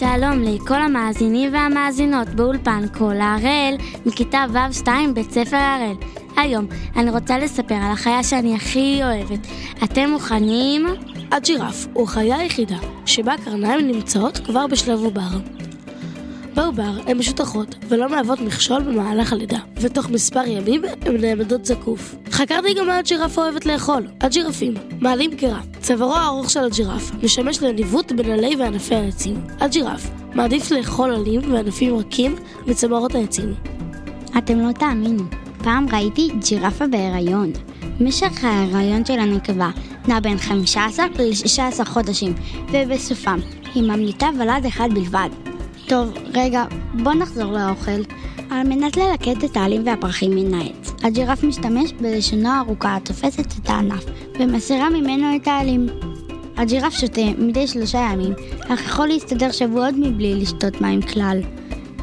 שלום לכל המאזינים והמאזינות באולפן כל הראל, מכיתה ו'2 בית ספר הראל. היום אני רוצה לספר על החיה שאני הכי אוהבת. אתם מוכנים? הג'ירף הוא החיה היחידה שבה הקרניים נמצאות כבר בשלב עובר. בעובר הן משותחות ולא מהוות מכשול במהלך הלידה, ותוך מספר ימים הן נעמדות זקוף. חקרתי גם מה הג'ירף אוהבת לאכול. הג'ירפים מעלים קרה. צווארו הארוך של הג'ירף משמש לניווט בין עלי וענפי העצים. הג'ירף מעדיף לאכול עלים וענפים רכים מצמרות העצים. אתם לא תאמינו, פעם ראיתי ג'ירפה בהיריון. משך ההיריון של הנקבה נע בין 15 ל-16 חודשים, ובסופם היא ממליטה ולד אחד בלבד. טוב, רגע, בוא נחזור לאוכל. על מנת ללקט את העלים והפרחים מן העץ, הג'ירף משתמש בלשונו הארוכה התופסת את הענף, ומסירה ממנו את העלים. הג'ירף שותה מדי שלושה ימים, אך יכול להסתדר שבועות מבלי לשתות מים כלל.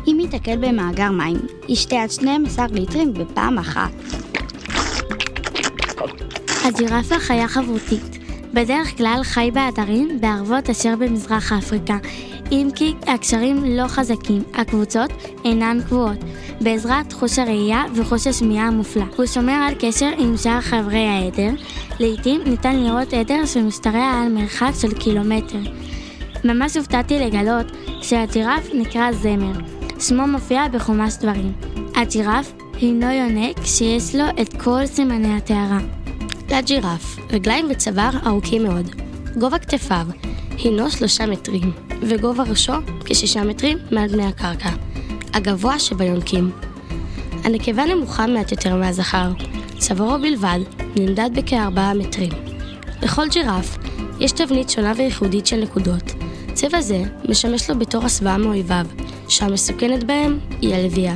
אם ייתקל במאגר מים, ישתה עד 12 ליטרים בפעם אחת. הג'ירפה חיה חברותית. בדרך כלל חי בעדרים בערבות אשר במזרח אפריקה, אם כי הקשרים לא חזקים, הקבוצות אינן קבועות. בעזרת חוש הראייה וחוש השמיעה המופלא. הוא שומר על קשר עם שאר חברי העדר, לעתים ניתן לראות עדר שמשתרע על מרחק של קילומטר. ממש הופתעתי לגלות שהג'ירף נקרא זמר. שמו מופיע בחומש דברים. הג'ירף הינו יונק שיש לו את כל סימני הטהרה. לג'ירף רגליים וצוואר ארוכים מאוד. גובה כתפיו הינו שלושה מטרים, וגובה ראשו כשישה מטרים מעל פני הקרקע. הגבוה שביונקים. הנקבה נמוכה מעט יותר מהזכר. צווארו בלבד נמדד בכארבעה מטרים. לכל ג'ירף יש תבנית שונה וייחודית של נקודות. צבע זה משמש לו בתור הסוואה מאויביו, שהמסוכנת בהם היא הלוויה.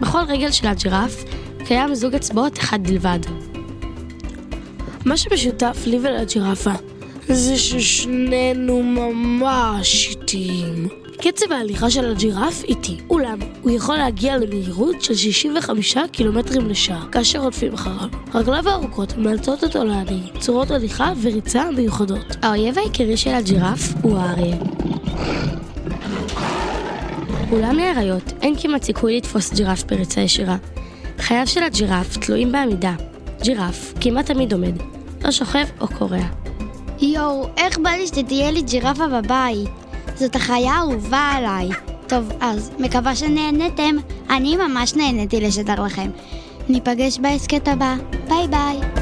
בכל רגל של הג'ירף קיים זוג אצבעות אחד בלבד. מה שמשותף לי ולג'ירפה זה ששנינו ממש איטיים. קצב ההליכה של הג'ירף איטי, אולם הוא יכול להגיע למהירות של 65 קילומטרים לשעה כאשר רודפים אחריו. רגליו הארוכות מאלצות אותו להנהיג צורות הליכה וריצה מיוחדות. האויב העיקרי של הג'ירף הוא האריה. אולם לאריות אין כמעט סיכוי לתפוס ג'ירף בריצה ישירה. חייו של הג'ירף תלויים בעמידה. ג'ירף כמעט תמיד עומד, לא שוכב או קורע. יואו, איך בא לי שתהיה לי ג'ירפה בבית? זאת החיה אהובה עליי. טוב, אז מקווה שנהנתם. אני ממש נהניתי לשדר לכם. ניפגש בהסכת הבא. ביי ביי.